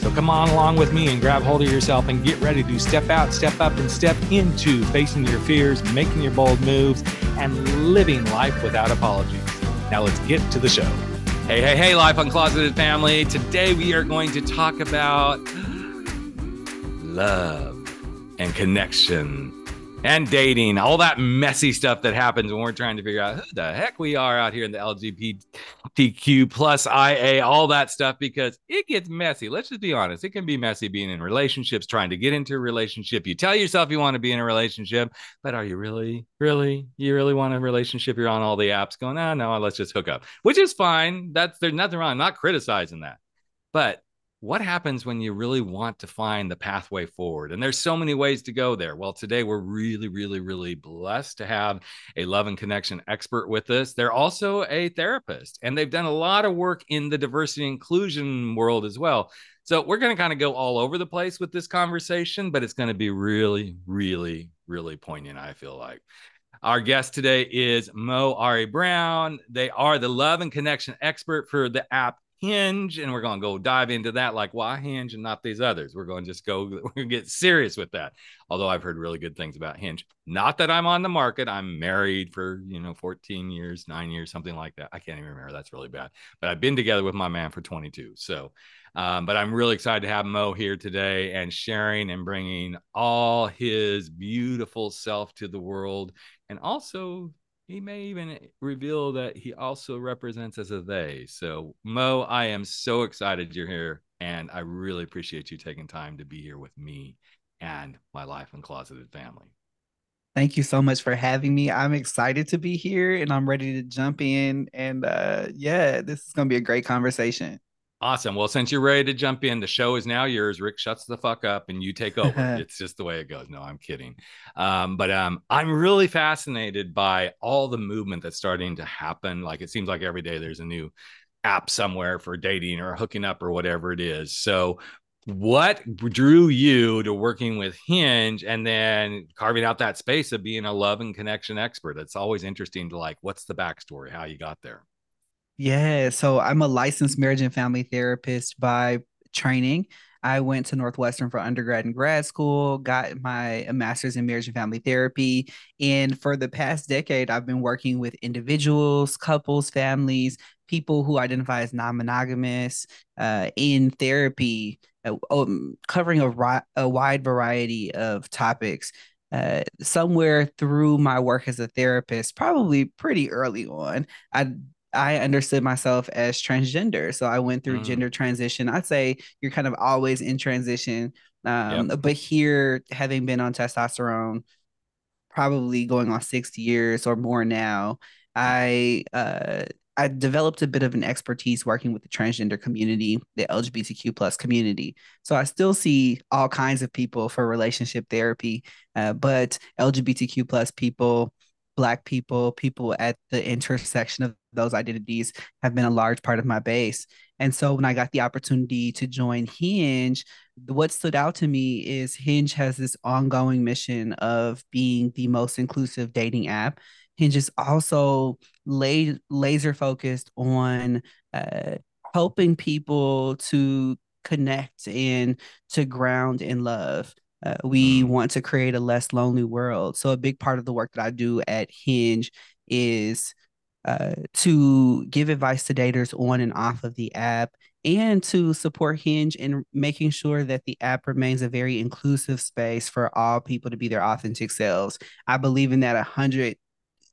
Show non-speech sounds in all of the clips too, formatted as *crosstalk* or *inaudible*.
So come on along with me and grab hold of yourself and get ready to step out, step up, and step into facing your fears, making your bold moves, and living life without apologies. Now let's get to the show. Hey, hey, hey, Life Uncloseted family. Today we are going to talk about love and connection and dating, all that messy stuff that happens when we're trying to figure out who the heck we are out here in the LGBTQ plus IA, all that stuff, because it gets messy. Let's just be honest. It can be messy being in relationships, trying to get into a relationship. You tell yourself you want to be in a relationship, but are you really, really, you really want a relationship? You're on all the apps going, ah, no, let's just hook up, which is fine. That's there's nothing wrong. I'm not criticizing that. But what happens when you really want to find the pathway forward? And there's so many ways to go there. Well, today we're really, really, really blessed to have a love and connection expert with us. They're also a therapist, and they've done a lot of work in the diversity inclusion world as well. So we're going to kind of go all over the place with this conversation, but it's going to be really, really, really poignant, I feel like. Our guest today is Moe Ari Brown. They are the love and connection expert for the app Hinge, and we're going to go dive into that. Like, why Hinge and not these others? We're going to just go, *laughs* we're going to get serious with that. Although I've heard really good things about Hinge. Not that I'm on the market. I'm married for, you know, 14 years, nine years, something like that. I can't even remember. That's really bad. But I've been together with my man for 22. So, um, but I'm really excited to have Moe here today and sharing and bringing all his beautiful self to the world and also he may even reveal that he also represents as a they. So, Moe, I am so excited you're here, and I really appreciate you taking time to be here with me and my Life Uncloseted family. Thank you so much for having me. I'm excited to be here and I'm ready to jump in. And uh, yeah, this is going to be a great conversation. Awesome. Well, since you're ready to jump in, the show is now yours. Rick shuts the fuck up and you take over. *laughs* it's just the way it goes. No, I'm kidding. Um, but um, I'm really fascinated by all the movement that's starting to happen. Like it seems like every day there's a new app somewhere for dating or hooking up or whatever it is. So, what drew you to working with Hinge and then carving out that space of being a love and connection expert? It's always interesting to like, what's the backstory, how you got there? Yeah, so I'm a licensed marriage and family therapist by training. I went to Northwestern for undergrad and grad school, got my master's in marriage and family therapy. And for the past decade, I've been working with individuals, couples, families, people who identify as non monogamous uh, in therapy, uh, um, covering a, a wide variety of topics. Uh, somewhere through my work as a therapist, probably pretty early on, I I understood myself as transgender. So I went through mm. gender transition. I'd say you're kind of always in transition. Um, yep. But here, having been on testosterone, probably going on six years or more now, I uh, I developed a bit of an expertise working with the transgender community, the LGBTQ plus community. So I still see all kinds of people for relationship therapy, uh, but LGBTQ plus people Black people, people at the intersection of those identities have been a large part of my base. And so when I got the opportunity to join Hinge, what stood out to me is Hinge has this ongoing mission of being the most inclusive dating app. Hinge is also la- laser focused on uh, helping people to connect and to ground in love. Uh, we mm-hmm. want to create a less lonely world. So, a big part of the work that I do at Hinge is uh, to give advice to daters on and off of the app and to support Hinge in making sure that the app remains a very inclusive space for all people to be their authentic selves. I believe in that a hundred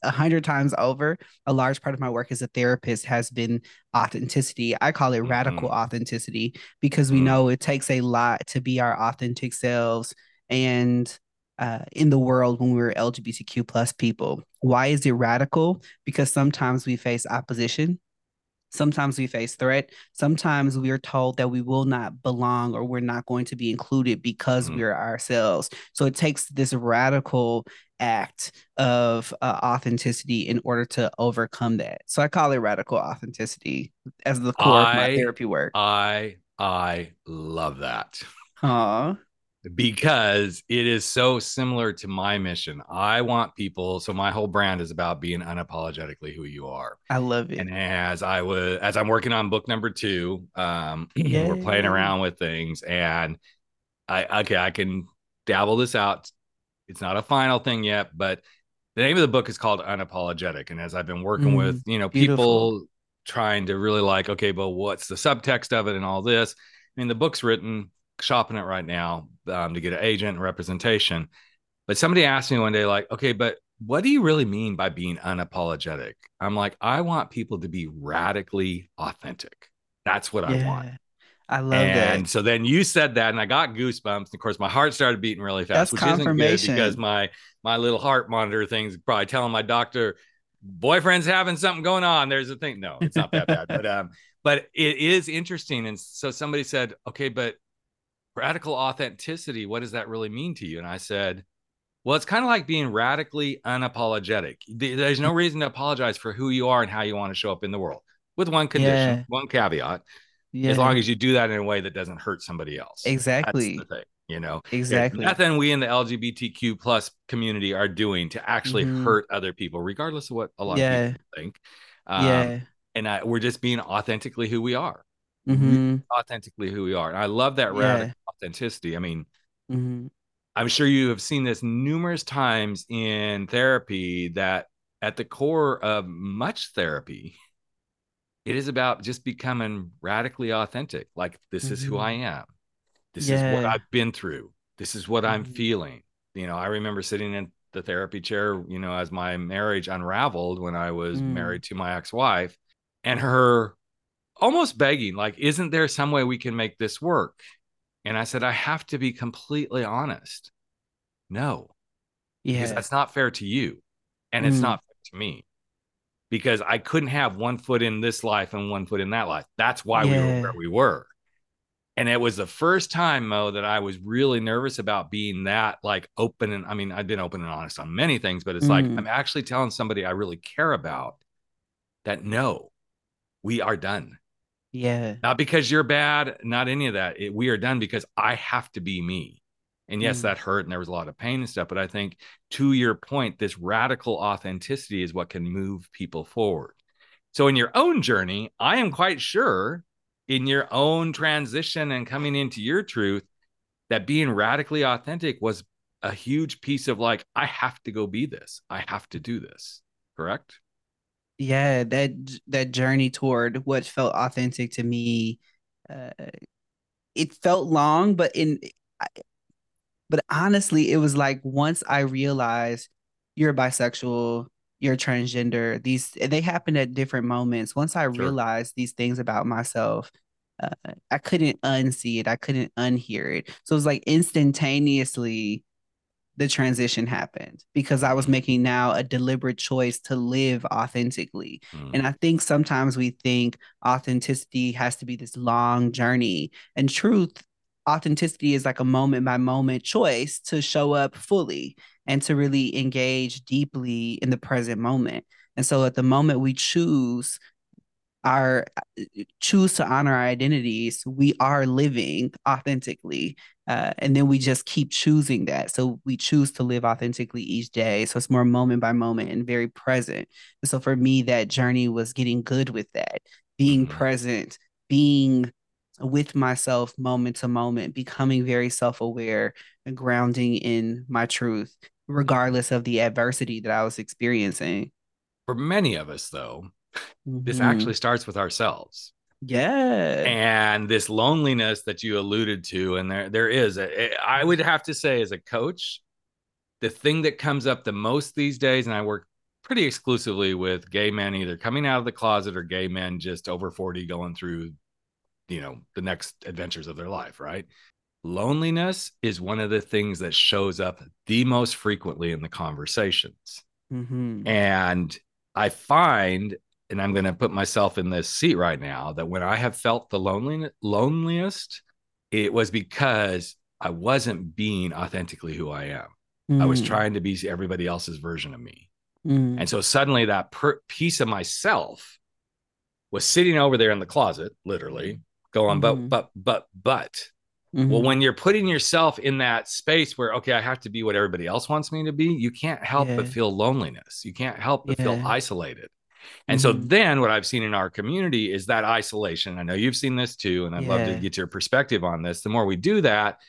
a hundred times over. A large part of my work as a therapist has been authenticity. I call it mm-hmm. radical authenticity because we mm-hmm. know it takes a lot to be our authentic selves and uh, in the world when we're LGBTQ plus people. Why is it radical? Because sometimes we face opposition. Sometimes we face threat. Sometimes we are told that we will not belong or we're not going to be included because Mhm. we're ourselves. So it takes this radical act of uh, authenticity in order to overcome that. So I call it radical authenticity as the core of my therapy work. I I love that. Aw. because it is so similar to my mission. I want people, so my whole brand is about being unapologetically who you are. I love it. And as I was as I'm working on book number two, um, *clears throat* we're playing around with things and I okay, I can dabble this out. It's not a final thing yet, but the name of the book is called Unapologetic. And as I've been working Mm, with, you know, beautiful. people trying to really like, okay, but what's the subtext of it and all this? I mean, the book's written, shopping it right now um, to get an agent and representation. But somebody asked me one day, like, okay, but what do you really mean by being unapologetic? I'm like, I want people to be radically authentic. That's what I want. I love And that. And so then you said that, and I got goosebumps. Of course, my heart started beating really fast, That's which isn't good confirmation. because my my little heart monitor thing's probably telling my doctor, boyfriend's having something going on. There's a thing. No, it's not that bad. But um, *laughs* but it is interesting. And so somebody said, okay, but radical authenticity, what does that really mean to you? And I said, well, it's kind of like being radically unapologetic. There's no reason to apologize for who you are and how you want to show up in the world, with one condition, Yeah. one caveat Yeah. as long as you do that in a way that doesn't hurt somebody else. Exactly. That's the thing, you know. Exactly. There's nothing we in the LGBTQ plus community are doing to actually Mhm. hurt other people, regardless of what a lot Yeah. of people think. Um, yeah. And I, we're just being authentically who we are, hmm authentically who we are. And I love that Yeah. radical authenticity. I mean, hmm I'm sure you have seen this numerous times in therapy that at the core of much therapy, it is about just becoming radically authentic. Like, this is who Mhm. I am. This is what I've been through. This is what I'm Mhm. feeling. You know, I remember sitting in the therapy chair, you know, as my marriage unraveled when I was Mm. married to my ex wife and her almost begging, like, isn't there some way we can make this work? And I said, I have to be completely honest. No, because Yeah. that's not fair to you. And it's Mm. not fair to me because I couldn't have one foot in this life and one foot in that life. That's why we were where we were. And it was the first time, Moe, that I was really nervous about being that like open. And I mean, I've been open and honest on many things, but it's like Mm. I'm actually telling somebody I really care about that no, we are done. Yeah. Not because you're bad, not any of that. It, we are done because I have to be me. And yes, Mm. that hurt and there was a lot of pain and stuff. But I think to your point, this radical authenticity is what can move people forward. So in your own journey, I am quite sure in your own transition and coming into your truth that being radically authentic was a huge piece of like, I have to go be this. I have to do this. Correct? Yeah. That that journey toward what felt authentic to me, uh, it felt long, but in but honestly, it was like once I realized you're bisexual, you're transgender, these they happened at different moments. Once I realized these things about myself, uh, I couldn't unsee it. I couldn't unhear it. So it was like instantaneously the transition happened because I was making now a deliberate choice to live authentically. Mm. And I think sometimes we think authenticity has to be this long journey. And truth, authenticity is like a moment by moment choice to show up fully and to really engage deeply in the present moment. And so at the moment we choose our choose to honor our identities, we are living authentically. Uh, and then we just keep choosing that. So we choose to live authentically each day. So it's more moment by moment and very present. And so for me, that journey was getting good with that, being Mhm. present, being with myself moment to moment, becoming very self aware and grounding in my truth, regardless of the adversity that I was experiencing. For many of us, though, this Mhm. actually starts with ourselves. yeah. and this loneliness that you alluded to and there there is a, I would have to say as a coach the thing that comes up the most these days and I work pretty exclusively with gay men either coming out of the closet or gay men just over 40 going through you know the next adventures of their life right loneliness is one of the things that shows up the most frequently in the conversations Mhm. and I find and I'm going to put myself in this seat right now that when I have felt the lonely, loneliest, it was because I wasn't being authentically who I am. Mm. I was mm. trying to be everybody else's version of me. Mm. And so suddenly that per- piece of myself was sitting over there in the closet, literally going, mm-hmm. but, but, but, but. Mm-hmm. Well, when you're putting yourself in that space where, okay, I have to be what everybody else wants me to be, you can't help yeah. but feel loneliness. You can't help but yeah. feel isolated. And mm-hmm. so then what I've seen in our community is that isolation. I know you've seen this too, and I'd yeah. love to get your perspective on this. The more we do that,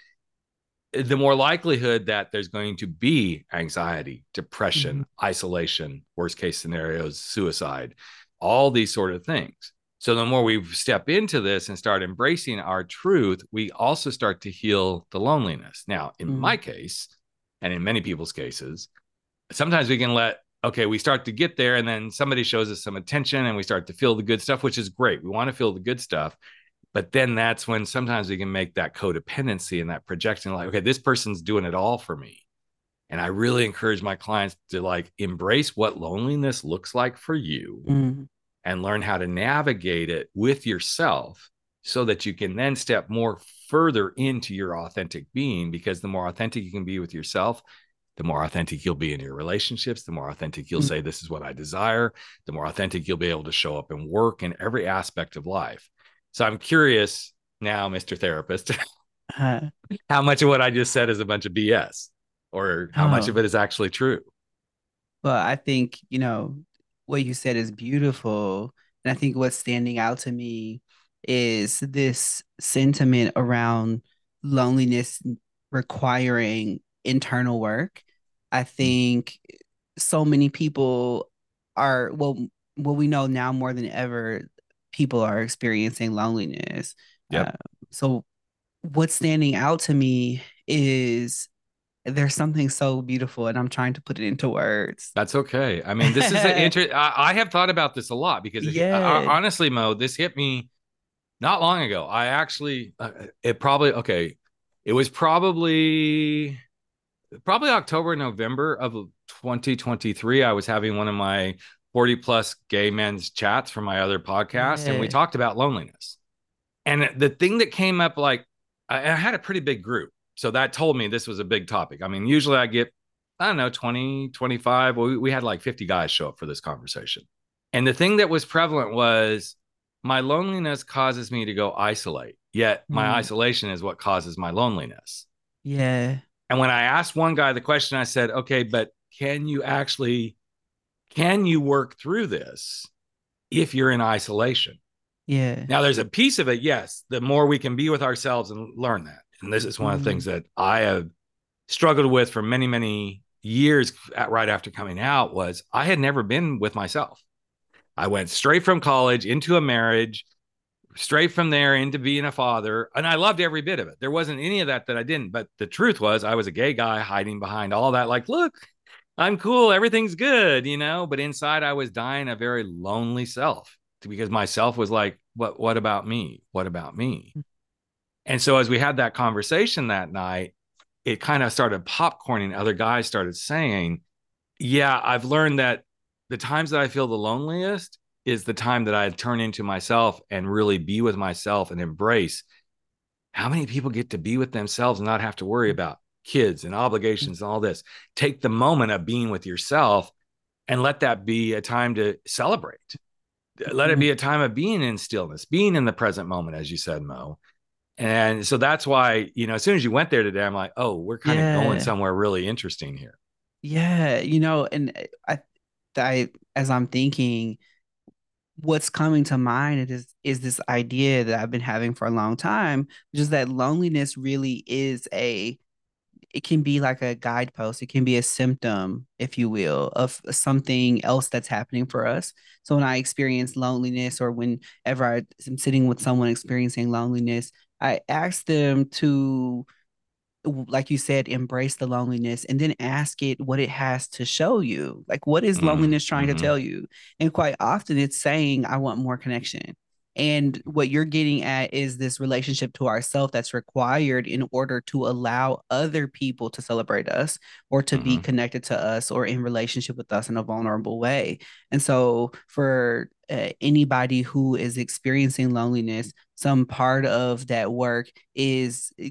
the more likelihood that there's going to be anxiety, depression, mm-hmm. isolation, worst case scenarios, suicide, all these sort of things. So the more we step into this and start embracing our truth, we also start to heal the loneliness. Now, in mm-hmm. my case, and in many people's cases, sometimes we can let okay, we start to get there and then somebody shows us some attention and we start to feel the good stuff, which is great. We want to feel the good stuff. But then that's when sometimes we can make that codependency and that projection like, okay, this person's doing it all for me. And I really encourage my clients to like embrace what loneliness looks like for you mm-hmm. And learn how to navigate it with yourself so that you can then step more further into your authentic being. Because the more authentic you can be with yourself, the more authentic you'll be in your relationships, the more authentic you'll mm-hmm. say, This is what I desire, the more authentic you'll be able to show up and work in every aspect of life. So I'm curious now, Mr. Therapist, *laughs* uh, how much of what I just said is a bunch of BS or how oh. much of it is actually true? Well, I think, you know, what you said is beautiful. And I think what's standing out to me is this sentiment around loneliness requiring internal work. I mm. think so many people are, well, what we know now more than ever people are experiencing loneliness. Yeah. Uh, so what's standing out to me is there's something so beautiful and i'm trying to put it into words that's okay i mean this is an *laughs* interest I, I, have thought about this a lot because yeah. I, honestly Moe this hit me not long ago i actually uh, it probably okay it was probably probably october november of 2023 i was having one of my 40 plus gay men's chats from my other podcast, yeah. and we talked about loneliness. And the thing that came up, like, I, I had a pretty big group. So that told me this was a big topic. I mean, usually I get, I don't know, 20, 25. Well, we, we had like 50 guys show up for this conversation. And the thing that was prevalent was my loneliness causes me to go isolate, yet my mm. isolation is what causes my loneliness. Yeah. And when I asked one guy the question, I said, okay, but can you actually can you work through this if you're in isolation? Yeah. Now, there's a piece of it, yes, the more we can be with ourselves and learn that. And this is one mm-hmm. of the things mm-hmm. that I have struggled with for many, many years at, right after coming out was I had never been with myself. I went straight from college into a marriage, straight from there into being a father. And I loved every bit of it. There wasn't any of that that I didn't. But the truth was, I was a gay guy hiding behind all that. Like, look, I'm cool, everything's good, you know. But inside, I was dying a very lonely self because myself was like, "What? What about me? What about me?" And so, as we had that conversation that night, it kind of started popcorning. Other guys started saying, "Yeah, I've learned that the times that I feel the loneliest is the time that I turn into myself and really be with myself and embrace." How many people get to be with themselves and not have to worry about kids and obligations and all this. Take the moment of being with yourself and let that be a time to celebrate. Let it mm-hmm. be a time of being in stillness, being in the present moment, as you said, Moe. And so that's why, you know, as soon as you went there today, I'm like, oh, we're kind yeah. of going somewhere really interesting here. Yeah, you know, and eh, I, I, as I'm thinking, what's coming to mind is is this idea that I've been having for a long time, which is that loneliness really is a it can be like a guidepost. It can be a symptom, if you will, of something else that's happening for us. So when I experience loneliness or whenever I am sitting with someone experiencing loneliness, I ask them to, like you said, embrace the loneliness and then ask it what it has to show you. Like, what is mm-hmm. loneliness trying mm-hmm. to tell you? And quite often it's saying, I want more connection. And what you're getting at is this relationship to ourself that's required in order to allow other people to celebrate us or to mm-hmm. be connected to us or in relationship with us in a vulnerable way. And so, for uh, anybody who is experiencing loneliness, some part of that work is eh,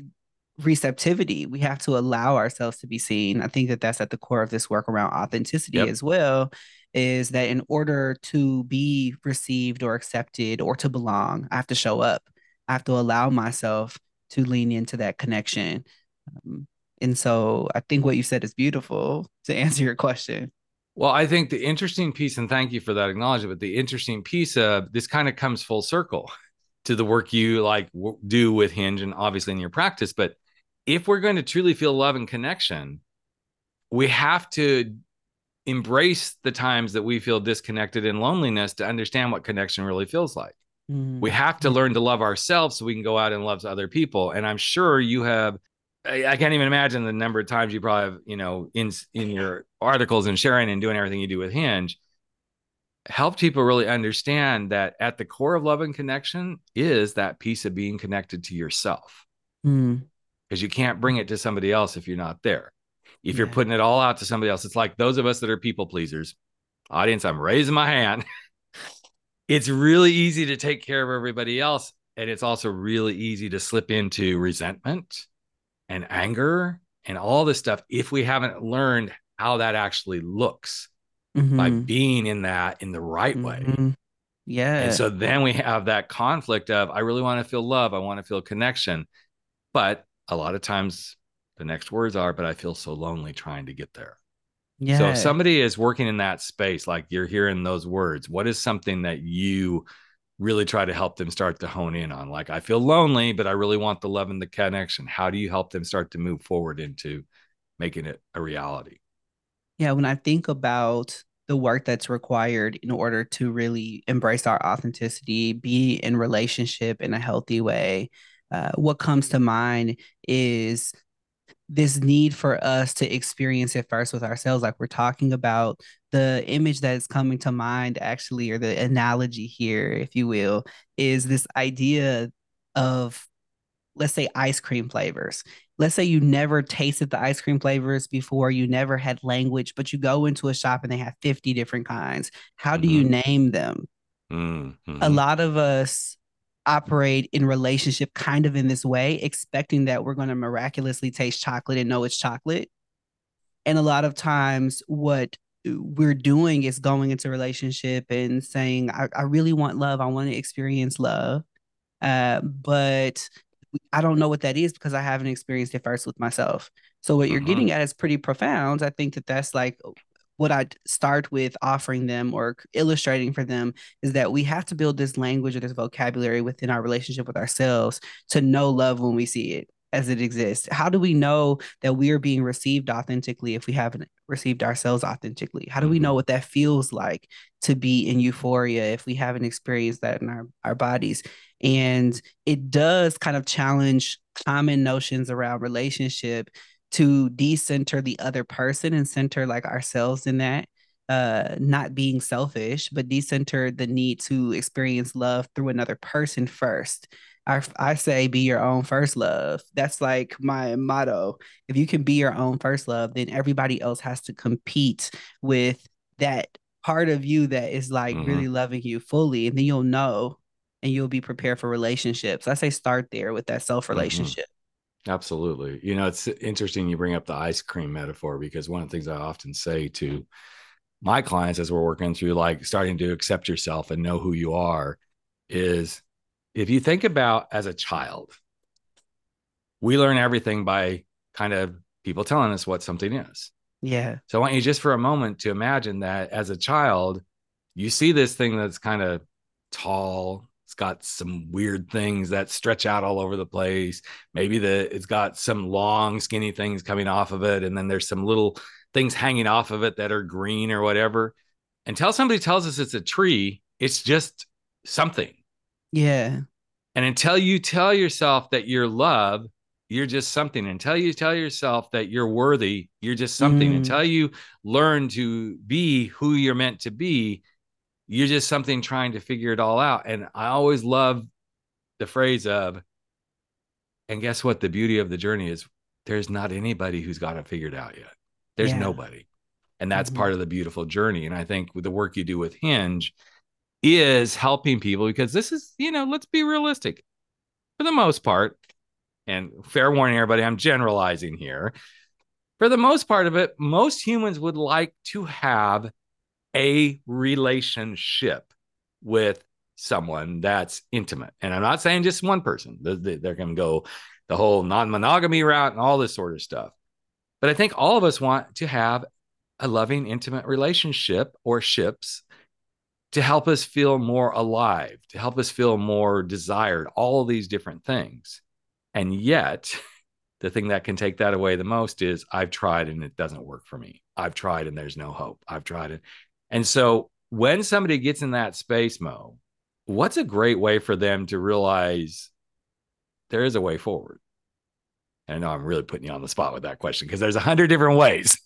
receptivity. We have to allow ourselves to be seen. I think that that's at the core of this work around authenticity yep. as well is that in order to be received or accepted or to belong, I have to show up. I have to allow myself to lean into that connection. Um, and so I think what you said is beautiful to *laughs* answer your question. Well, I think the interesting piece, and thank you for that acknowledgement, but the interesting piece of this kind of comes full circle *laughs* to the work you like w- do with Hinge and obviously in your practice. But if we're going to truly feel love and connection, we have to embrace the times that we feel disconnected and loneliness to understand what connection really feels like. Mm. We have to learn to love ourselves so we can go out and love other people. And I'm sure you have I, I can't even imagine the number of times you probably have, you know, in in your articles and sharing and doing everything you do with Hinge, help people really understand that at the core of love and connection is that piece of being connected to yourself. Because mm. you can't bring it to somebody else if you're not there. If yeah. you're putting it all out to somebody else, it's like those of us that are people pleasers. Audience, I'm raising my hand. *laughs* it's really easy to take care of everybody else. And it's also really easy to slip into resentment and anger and all this stuff if we haven't learned how that actually looks mm-hmm. by being in that in the right mm-hmm. way. Yeah. And so then we have that conflict of I really want to feel love, I want to feel connection. But a lot of times the next words are, but I feel so lonely trying to get there. Yeah. So if somebody is working in that space, like you're hearing those words, what is something that you really try to help them start to hone in on? Like, I feel lonely, but I really want the love and the connection. How do you help them start to move forward into making it a reality? Yeah. When I think about the work that's required in order to really embrace our authenticity, be in relationship in a healthy way, uh, what comes to mind is this need for us to experience it first with ourselves like we're talking about the image that is coming to mind actually or the analogy here if you will is this idea of let's say ice cream flavors let's say you never tasted the ice cream flavors before you never had language but you go into a shop and they have 50 different kinds how do mm-hmm. you name them mm-hmm. a lot of us operate in relationship kind of in this way, expecting that we're going to miraculously taste chocolate and know it's chocolate. And a lot of times, what we're doing is going into relationship and saying, I, I really want love. I want to experience love. Uh, but I don't know what that is because I haven't experienced it first with myself. So what you're uh-huh. getting at is pretty profound. I think that that's like what I start with offering them or illustrating for them is that we have to build this language or this vocabulary within our relationship with ourselves to know love when we see it as it exists. How do we know that we are being received authentically if we haven't received ourselves authentically? How do we mm-hmm. know what that feels like to be in euphoria if we haven't experienced that in our, our bodies? And it does kind of challenge common notions around relationship to decenter the other person and center like ourselves in that uh not being selfish but decenter the need to experience love through another person first. I, I say be your own first love. That's like my motto. If you can be your own first love then everybody else has to compete with that part of you that is like mm-hmm. really loving you fully and then you'll know and you'll be prepared for relationships. I say start there with that self relationship. mm-hmm. Absolutely. You know, it's interesting you bring up the ice cream metaphor because one of the things I often say to my clients as we're working through like starting to accept yourself and know who you are is if you think about as a child, we learn everything by kind of people telling us what something is. Yeah. So I want you just for a moment to imagine that as a child, you see this thing that's kind of tall, got some weird things that stretch out all over the place. Maybe the it's got some long, skinny things coming off of it, and then there's some little things hanging off of it that are green or whatever. Until somebody tells us it's a tree, it's just something. Yeah. And until you tell yourself that you're love, you're just something. Until you tell yourself that you're worthy, you're just something. Mm. Until you learn to be who you're meant to be, You're just something trying to figure it all out. And I always love the phrase of, and guess what? The beauty of the journey is there's not anybody who's got it figured out yet. There's yeah. nobody. And that's mm-hmm. part of the beautiful journey. And I think with the work you do with Hinge is helping people because this is, you know, let's be realistic. For the most part, and fair warning, everybody, I'm generalizing here. For the most part of it, most humans would like to have a relationship with someone that's intimate. And I'm not saying just one person, they're going to go the whole non monogamy route and all this sort of stuff. But I think all of us want to have a loving, intimate relationship or ships to help us feel more alive, to help us feel more desired, all these different things. And yet, *laughs* the thing that can take that away the most is I've tried and it doesn't work for me. I've tried and there's no hope. I've tried it. And so when somebody gets in that space, Moe, what's a great way for them to realize there is a way forward? And I know I'm really putting you on the spot with that question because there's a hundred different ways,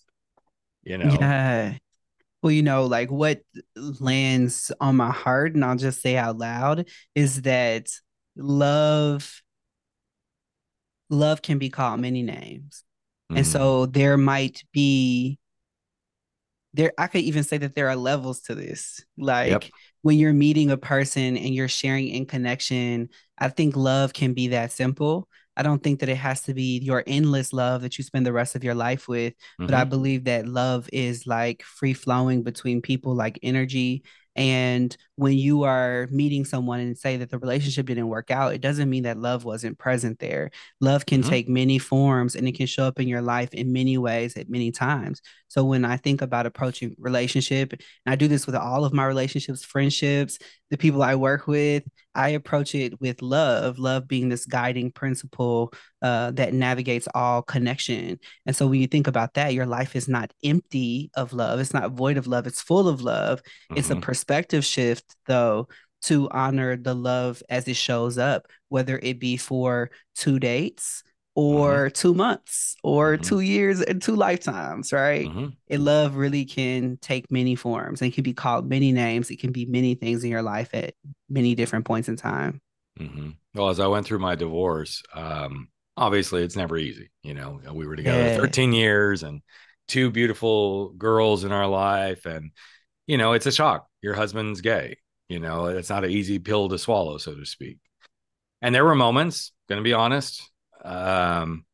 you know? Yeah. Well, you know, like what lands on my heart, and I'll just say out loud, is that love love can be called many names. Mm-hmm. And so there might be there I could even say that there are levels to this. Like yep. when you're meeting a person and you're sharing in connection, I think love can be that simple. I don't think that it has to be your endless love that you spend the rest of your life with, mm-hmm. but I mm-hmm. believe that love is like free flowing between people like energy and when you are meeting someone and say that the relationship didn't work out, it doesn't mean that love wasn't present there. Love can mm-hmm. take many forms and it can show up in your life in many ways at many times. So when I think about approaching relationship, and I do this with all of my relationships, friendships, the people I work with, I approach it with love, love being this guiding principle uh, that navigates all connection. And so when you think about that, your life is not empty of love. It's not void of love. It's full of love. Mm-hmm. It's a mm-hmm. perspective shift, though, to honor the love as it shows up, whether it be for two dates or mm-hmm. two months or mm-hmm. two years and two lifetimes, right? Mm-hmm. And love really can take many forms and can be called many names. It can be many things in your life at many different points in time. Mm-hmm. Well, as I went through my divorce, um, obviously it's never easy. You know, we were together yeah. 13 years and two beautiful girls in our life. And, you know, it's a shock. Your husband's gay. You know, it's not an easy pill to swallow, so to speak. And there were moments, going to be honest, um,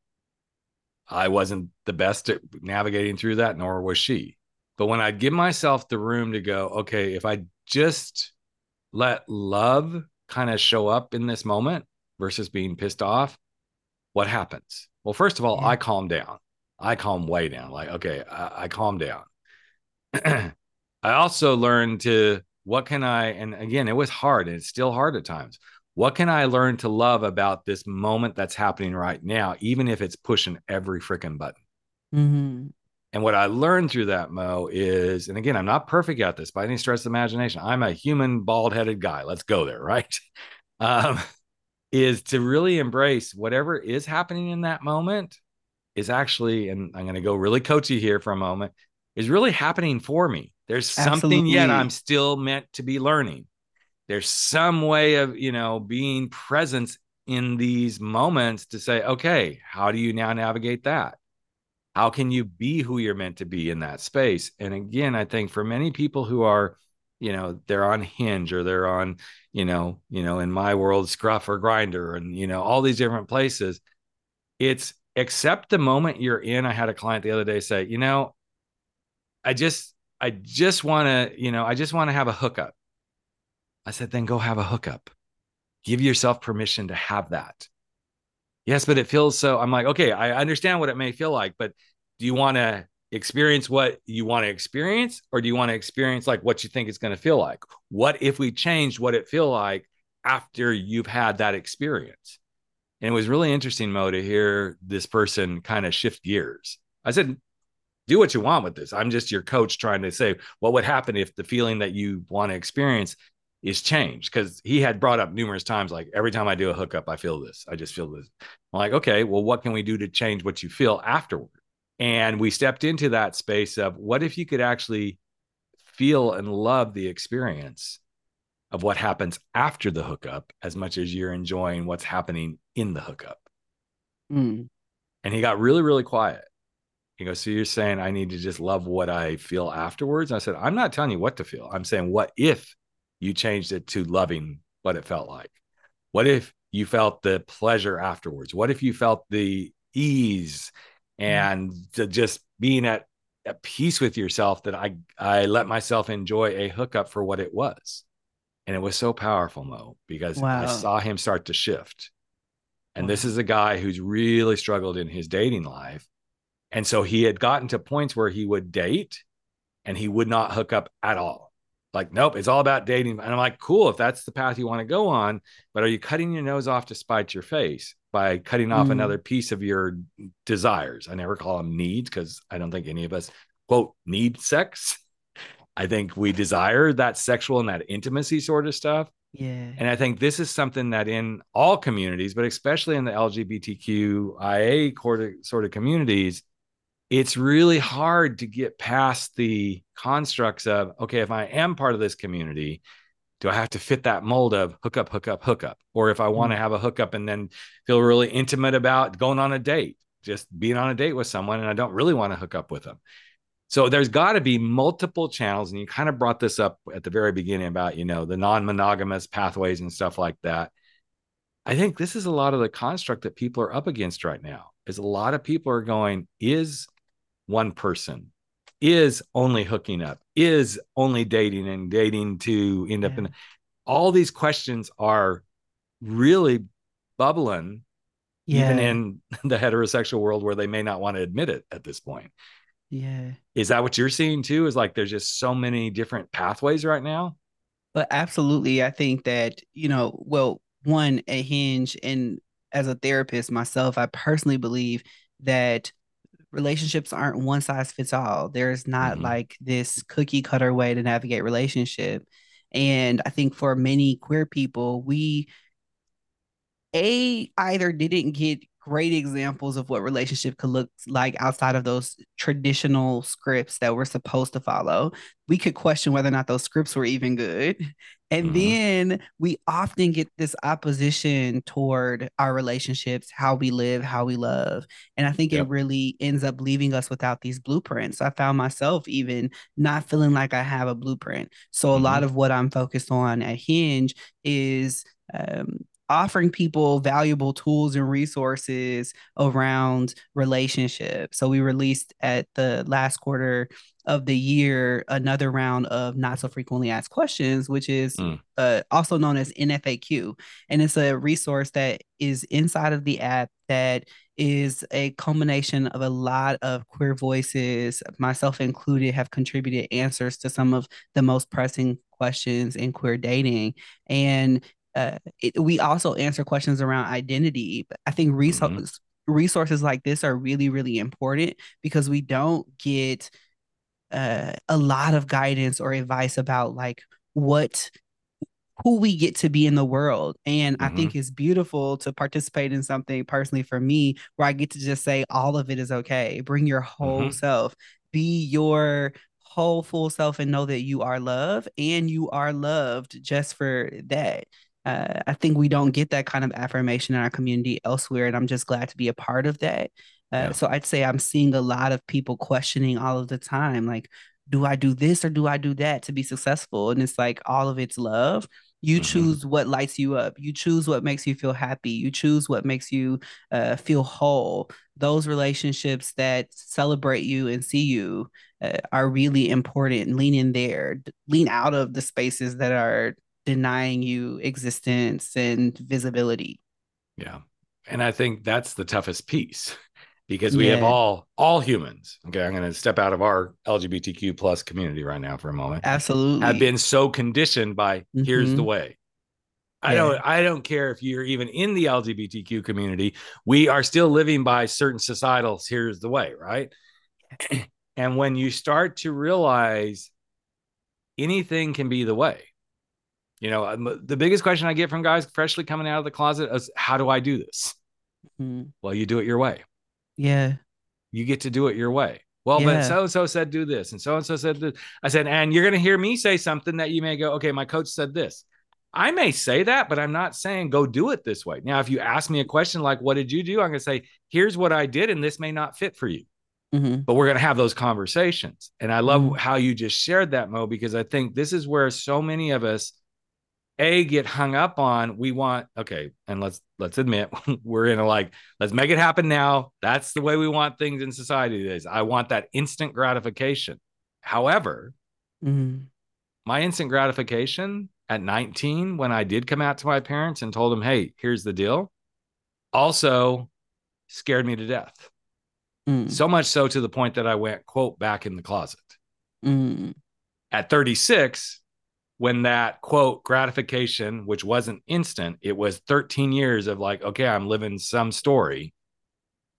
I wasn't the best at navigating through that, nor was she. But when I give myself the room to go, okay, if I just let love kind of show up in this moment versus being pissed off, what happens? Well, first of all, yeah. I calm down. I calm way down. Like, okay, I, I calm down. *clears throat* I also learned to what can I, and again, it was hard and it's still hard at times. What can I learn to love about this moment that's happening right now, even if it's pushing every freaking button? Mm-hmm. And what I learned through that, Moe, is, and again, I'm not perfect at this by any stretch of imagination. I'm a human, bald headed guy. Let's go there, right? *laughs* Um, is to really embrace whatever is happening in that moment is actually, and I'm going to go really coachy here for a moment, is really happening for me. There's Absolutely. something yet I'm still meant to be learning. There's some way of you know being present in these moments to say okay how do you now navigate that? How can you be who you're meant to be in that space? And again i think for many people who are you know they're on hinge or they're on you know you know in my world scruff or Grindr and you know all these different places it's accept the moment you're in. I had a client the other day say you know i just i just want to you know i just want to have a hookup I said, then go have a hookup. Give yourself permission to have that. Yes, but it feels so. I'm like, okay, I understand what it may feel like, but do you want to experience what you want to experience, or do you want to experience like what you think it's going to feel like? What if we changed what it feel like after you've had that experience? And it was really interesting, Moe, to hear this person kind of shift gears. I said, do what you want with this. I'm just your coach trying to say what would happen if the feeling that you want to experience is changed because he had brought up numerous times like every time I do a hookup, I feel this. I just feel this. I'm like, okay, well, what can we do to change what you feel afterward? And we stepped into that space of what if you could actually feel and love the experience of what happens after the hookup as much as you're enjoying what's happening in the hookup. Mm. And he got really, really quiet. He goes, So you're saying I need to just love what I feel afterwards? I said, I'm not telling you what to feel. I'm saying, what if you changed it to loving what it felt like? What if you felt the pleasure afterwards? What if you felt the ease and mm. just being at, at peace with yourself that I, I let myself enjoy a hookup for what it was? And it was so powerful, Moe, because wow. I saw him start to shift. And wow. this is a guy who's really struggled in his dating life. And so he had gotten to points where he would date and he would not hook up at all. Like, nope, it's all about dating. And I'm like, cool, if that's the path you want to go on, but are you cutting your nose off to spite your face by cutting off mm. another piece of your desires? I never call them needs because I don't think any of us, quote, need sex. I think we desire that sexual and that intimacy sort of stuff. Yeah. And I think this is something that in all communities, but especially in the LGBTQIA sort of communities, it's really hard to get past the constructs of, okay, if I am part of this community, do I have to fit that mold of hookup hookup hook up, hook up? Or if I mm-hmm. want to have a hookup and then feel really intimate about going on a date, just being on a date with someone and I don't really want to hook up with them. So there's got to be multiple channels. And you kind of brought this up at the very beginning about, you know, the non monogamous pathways and stuff like that. I think this is a lot of the construct that people are up against right now. Is a lot of people are going, is one person, is only hooking up, is only dating and dating to end yeah. up in all these questions are really bubbling yeah. even in *laughs* the heterosexual world where they may not want to admit it at this point. Yeah. Is that what you're seeing too? Is like there's just so many different pathways right now? But absolutely. I think that, you know, well, one, a hinge, and as a therapist myself, I personally believe that relationships aren't one size fits all. There's not mm-hmm. like this cookie cutter way to navigate relationship. And I think for many queer people, we a either didn't get great examples of what relationship could look like outside of those traditional scripts that we're supposed to follow. We could question whether or not those scripts were even good. And mm-hmm. then we often get this opposition toward our relationships, how we live, how we love. And I think yep. it really ends up leaving us without these blueprints. I found myself even not feeling like I have a blueprint. So mm-hmm. a lot mm-hmm. of what I'm focused on at Hinge is um, offering people valuable tools and resources around relationships. So we released at the last quarter of the year another round of not so frequently asked questions, which is mm. uh, also known as NFAQ. And it's a resource that is inside of the app that is a culmination of a lot of queer voices, myself included, have contributed answers to some of the most pressing questions in queer dating. And uh, it, we also answer questions around identity. I think resources mm-hmm. resources like this are really really important because we don't get uh, a lot of guidance or advice about like what who we get to be in the world. And mm-hmm. I think it's beautiful to participate in something personally for me where I get to just say all of it is okay. Bring your whole mm-hmm. self. Be your whole full self and know that you are loved and you are loved just for that uh, I think we don't get that kind of affirmation in our community elsewhere, and I'm just glad to be a part of that. Uh, yeah. So I'd say I'm seeing a lot of people questioning all of the time, like, do I do this or do I do that to be successful? And it's like all of it's love. You mm-hmm. choose what lights you up. You choose what makes you feel happy. You choose what makes you uh, feel whole. Those relationships that celebrate you and see you uh, are really important. Lean in there. Lean out of the spaces that are denying you existence and visibility. Yeah. And I think that's the toughest piece *laughs* because we yeah. have all all humans. Okay, I'm going to step out of our LGBTQ plus community right now for a moment. Absolutely. i've been so conditioned by mm-hmm. here's the mm-hmm. way. I yeah. don't I don't care if you're even in the LGBTQ community, we are still living by certain societals here's the way, right? *clears throat* and when you start to realize anything can be the way you know, um, the biggest question I get from guys freshly coming out of the closet is, "How do I do this?" Mm-hmm. Well, you do it your way. Yeah, you get to do it your way. Well, but so and so said do this, and so and so said this. I said, and you're going to hear me say something that you may go, okay, my coach said this. I may say that, but I'm not saying go do it this way. Now, if you ask me a question like, what did you do? I'm going to say, here's what I did, and this may not fit for you Mhm. but we're going to have those conversations. And I love Mhm. how you just shared that, Moe, because I think this is where so many of us a get hung up on we want okay and let's let's admit *laughs* we're in a like let's make it happen now that's the way we want things in society these days i want that instant gratification however Mhm. my instant gratification at 19 when i did come out to my parents and told them hey here's the deal also scared me to death Mm. so much so to the point that i went quote back in the closet Mm. at 36 when that quote gratification which wasn't instant it was 13 years of like okay i'm living some story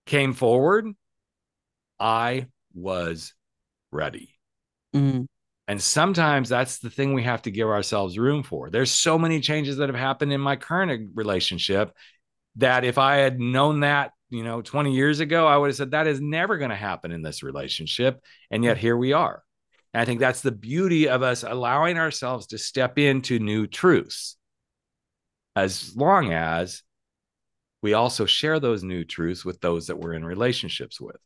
came forward i was ready. Mm. and sometimes that's the thing we have to give ourselves room for. There's so many changes that have happened in my current relationship that if i had known that you know 20 years ago i would have said that is never going to happen in this relationship and yet here we are and I think that's the beauty of us allowing ourselves to step into new truths, as long as we also share those new truths with those that we're in relationships with.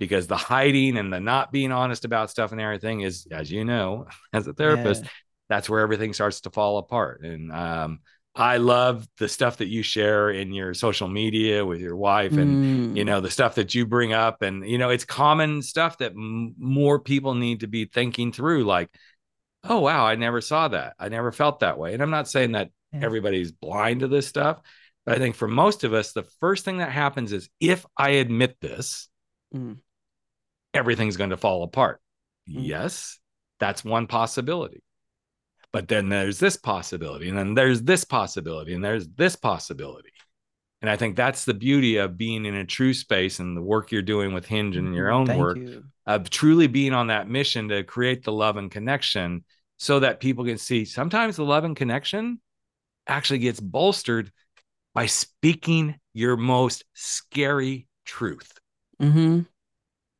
Because the hiding and the not being honest about stuff and everything is, as you know, *laughs* as a therapist, Yeah. that's where everything starts to fall apart. And um, I love the stuff that you share in your social media with your wife and Mm. you know the stuff that you bring up and you know it's common stuff that m- more people need to be thinking through like oh wow i never saw that i never felt that way and i'm not saying that Yeah. everybody's blind to this stuff but i think for most of us the first thing that happens is if i admit this Mm. everything's going to fall apart Mm. yes that's one possibility but then there's this possibility and then there's this possibility and there's this possibility and i think that's the beauty of being in a true space and the work you're doing with hinge and your Mhm. own Thank work you. of truly being on that mission to create the love and connection so that people can see sometimes the love and connection actually gets bolstered by speaking your most scary truth hmm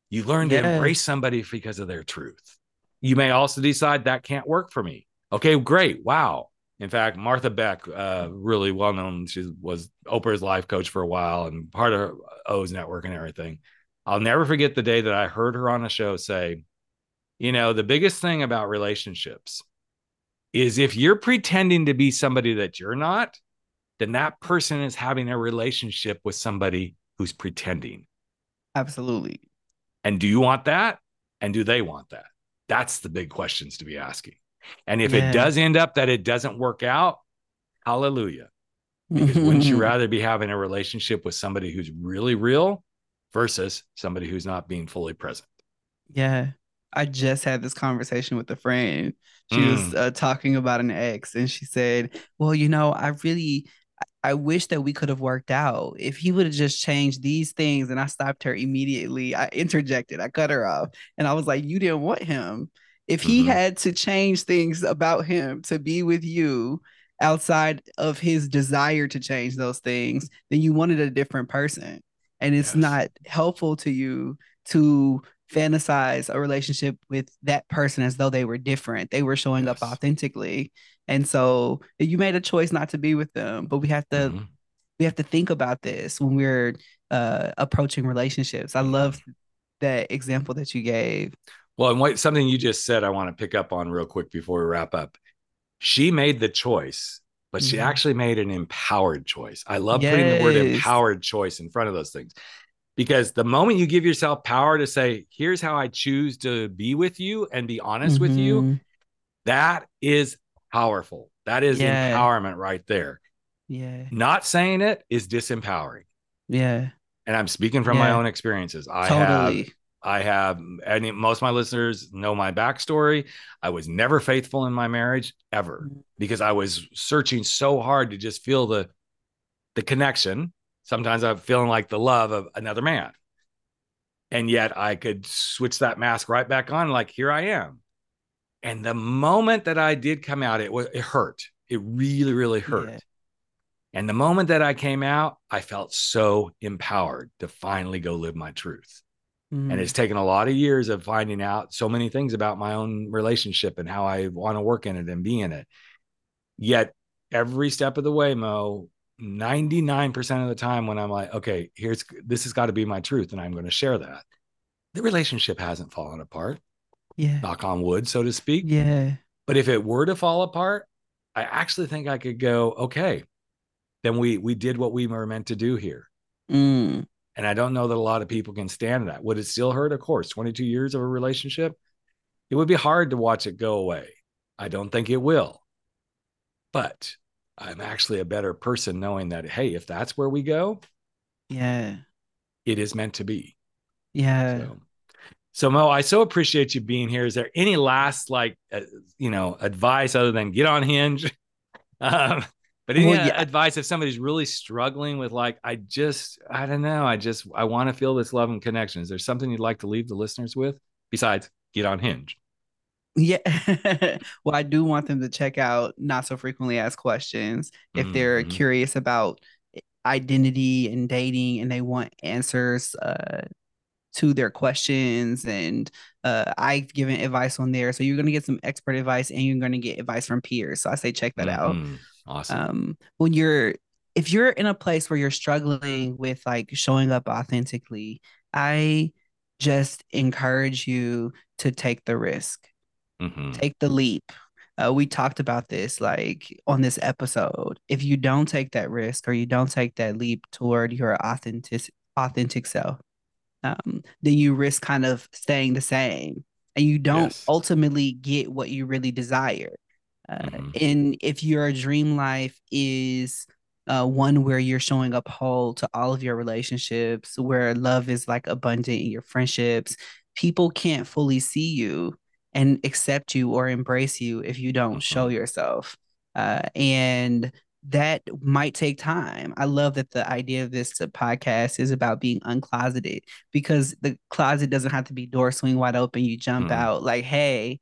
you learn to Yeah. embrace somebody because of their truth. You may also decide that can't work for me. Okay, great. Wow. In fact, Martha Beck, uh, really well known, she was Oprah's life coach for a while and part of O's network and everything. I'll never forget the day that I heard her on a show say, you know, the biggest thing about relationships is if you're pretending to be somebody that you're not, then that person is having a relationship with somebody who's pretending. Absolutely. And do you want that? And do they want that? That's the big questions to be asking. And if Yeah. it does end up that it doesn't work out, hallelujah. Because wouldn't you rather be having a relationship with somebody who's really real versus somebody who's not being fully present? Yeah. I just had this conversation with a friend. She Mm. was uh, talking about an ex, and she said, Well, you know, I really, I I wish that we could have worked out. If he would have just changed these things, and I stopped her immediately. I interjected, I cut her off, and I was like, You didn't want him. If he Mhm. had to change things about him to be with you outside of his desire to change those things, then you wanted a different person. And it's Yes. not helpful to you to fantasize a relationship with that person as though they were different. They were showing up authentically. And so you made a choice not to be with them, but we have to Mhm. we have to think about this when we're uh approaching relationships. I love that example that you gave. Well, and what something you just said, I want to pick up on real quick before we wrap up. She made the choice, but she Mhm. actually made an empowered choice. I love putting the word empowered choice in front of those things because the moment you give yourself power to say, here's how I choose to be with you and be honest with you, Mhm. that is powerful. That is Yeah. empowerment right there. Yeah. Not saying it is disempowering. Yeah. And I'm speaking from my own experiences. I have totally. I have, and most of my listeners know my backstory. I was never faithful in my marriage ever Mhm. because I was searching so hard to just feel the the connection. Sometimes I'm feeling like the love of another man, and yet I could switch that mask right back on. Like here I am. And the moment that I did come out, it was it hurt. It really, really hurt. Yeah. And the moment that I came out, I felt so empowered to finally go live my truth. Mm. And it's taken a lot of years of finding out so many things about my own relationship and how I want to work in it and be in it. Yet every step of the way, Moe, 99% of the time when I'm like, okay, here's this has got to be my truth and I'm going to share that. The relationship hasn't fallen apart. Yeah. Knock on wood, so to speak. Yeah. But if it were to fall apart, I actually think I could go, okay, then we we did what we were meant to do here. Mm. And I don't know that a lot of people can stand that. Would it still hurt? Of course. 22 years of a relationship, it would be hard to watch it go away. I don't think it will. But I'm actually a better person knowing that, hey, if that's where we go, yeah, it is meant to be. Yeah. So, so Moe, I so appreciate you being here. Is there any last like, uh, you know, advice other than get on Hinge? *laughs* um, but any well, yeah. advice if somebody's really struggling with like, I just, I don't know, I just, I want to feel this love and connection. Is there something you'd like to leave the listeners with besides get on Hinge? Yeah. *laughs* well, I do want them to check out Not So Frequently Asked Questions if they're mm-hmm. curious about identity and dating and they want answers uh, to their questions. And uh, I've given advice on there. So you're going to get some expert advice and you're going to get advice from peers. So I say check that mm-hmm. out. Awesome. Um, when you're, if you're in a place where you're struggling with like showing up authentically, I just encourage you to take the risk Mm-hmm. Take the leap. Uh, we talked about this like on this episode. If you don't take that risk or you don't take that leap toward your authentic authentic self, um, then you risk kind of staying the same, and you don't yes. ultimately get what you really desire. Uh, mm-hmm. And if your dream life is uh, one where you're showing up whole to all of your relationships, where love is like abundant in your friendships, people can't fully see you and accept you or embrace you if you don't mm-hmm. show yourself. Uh, and that might take time. I love that the idea of this podcast is about being uncloseted because the closet doesn't have to be door swing wide open. You jump mm-hmm. out like, hey,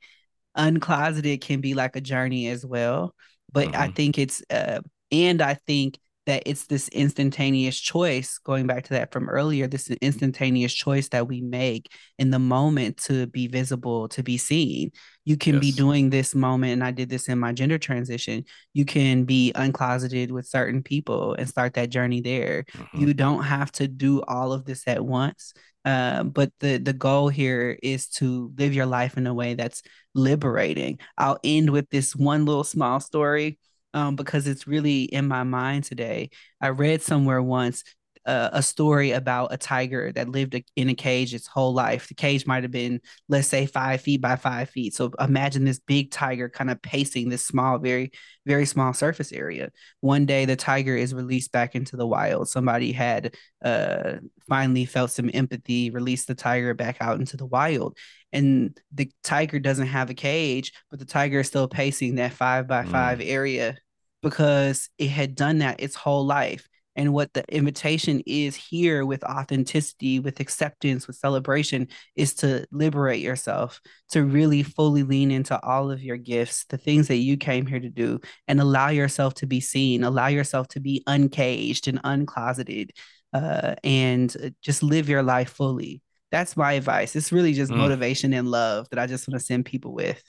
uncloseted can be like a journey as well. But mm-hmm. I think it's, uh, and I think that it's this instantaneous choice going back to that from earlier this instantaneous choice that we make in the moment to be visible to be seen you can yes. be doing this moment and i did this in my gender transition you can be uncloseted with certain people and start that journey there mm-hmm. you don't have to do all of this at once uh, but the the goal here is to live your life in a way that's liberating i'll end with this one little small story um, because it's really in my mind today. I read somewhere once uh, a story about a tiger that lived in a cage its whole life. The cage might have been, let's say, five feet by five feet. So imagine this big tiger kind of pacing this small, very, very small surface area. One day, the tiger is released back into the wild. Somebody had uh, finally felt some empathy, released the tiger back out into the wild. And the tiger doesn't have a cage, but the tiger is still pacing that five by five mm. area because it had done that its whole life. And what the invitation is here with authenticity, with acceptance, with celebration is to liberate yourself, to really fully lean into all of your gifts, the things that you came here to do, and allow yourself to be seen, allow yourself to be uncaged and uncloseted, uh, and just live your life fully. That's my advice. It's really just mm. motivation and love that I just want to send people with.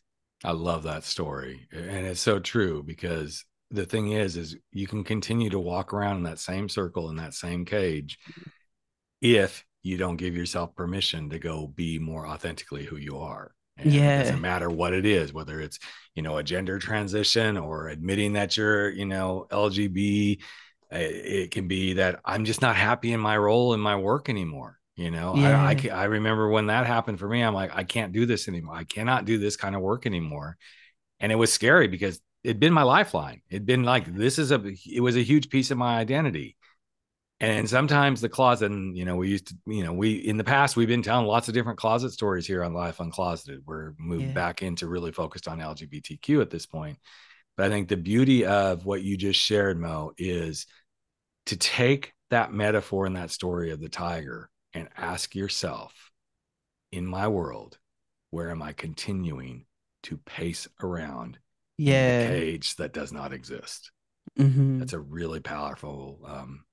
I love that story. And it's so true because the thing is is you can continue to walk around in that same circle in that same cage mm-hmm. if you don't give yourself permission to go be more authentically who you are. And yeah it doesn't matter what it is whether it's you know a gender transition or admitting that you're you know lgb uh, it can be that i'm just not happy in my role in my work anymore you know? Yeah. I, I i remember when that happened for me i'm like i can't do this anymore. I cannot do this kind of work anymore. And it was scary because it'd been my lifeline. It'd been like this is a it was a huge piece of my identity. And sometimes the closet, and you know, we used to, you know, we in the past we've been telling lots of different closet stories here on Life Uncloseted. We're moved yeah. back into really focused on LGBTQ at this point. But I think the beauty of what you just shared, Moe, is to take that metaphor and that story of the tiger and ask yourself, in my world, where am I continuing to pace around yeah cage that does not exist mm-hmm. that's a really powerful um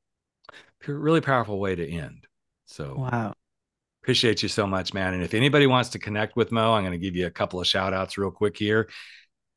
really powerful way to end so wow Appreciate you so much, man. And if anybody wants to connect with Moe, I'm going to give you a couple of shout outs real quick here.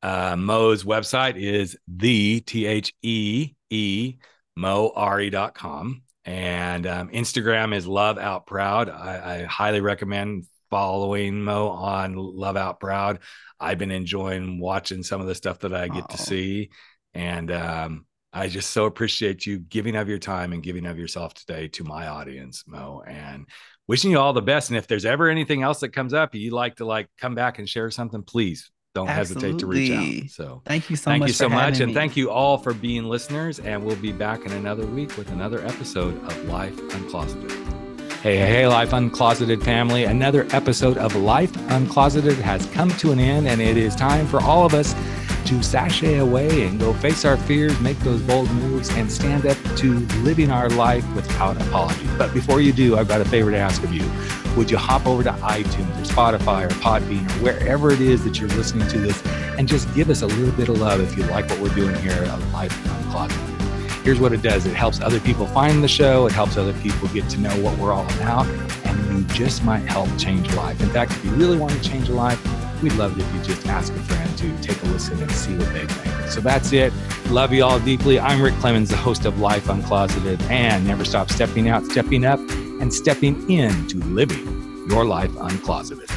Uh, Moe's website is the T H E E moari.com. And um, Instagram is Love Out Proud. I, I highly recommend following Moe on Love Out Proud. I've been enjoying watching some of the stuff that I get to see. And um, I just so appreciate you giving of your time and giving of yourself today to my audience, Moe. And wishing you all the best. And if there's ever anything else that comes up, you'd like to like come back and share something, please don't Absolutely. hesitate to reach out. So thank you so thank much. you so much. And me. thank you all for being listeners. And we'll be back in another week with another episode of Life Uncloseted. Hey, hey, Life Uncloseted family. Another episode of Life Uncloseted has come to an end, and it is time for all of us to sashay away and go face our fears, make those bold moves, and stand up to living our life without apology. But before you do, I've got a favor to ask of you. Would you hop over to iTunes or Spotify or Podbean or wherever it is that you're listening to this and just give us a little bit of love if you like what we're doing here at Life Uncloseted? Here's what it does it helps other people find the show, it helps other people get to know what we're all about, and you just might help change life. In fact, if you really want to change a life, we'd love it if you just ask a friend to take a listen and see what they think. So that's it. Love you all deeply. I'm Rick Clemens, the host of Life Uncloseted, and never stop stepping out, stepping up, and stepping into living your life uncloseted.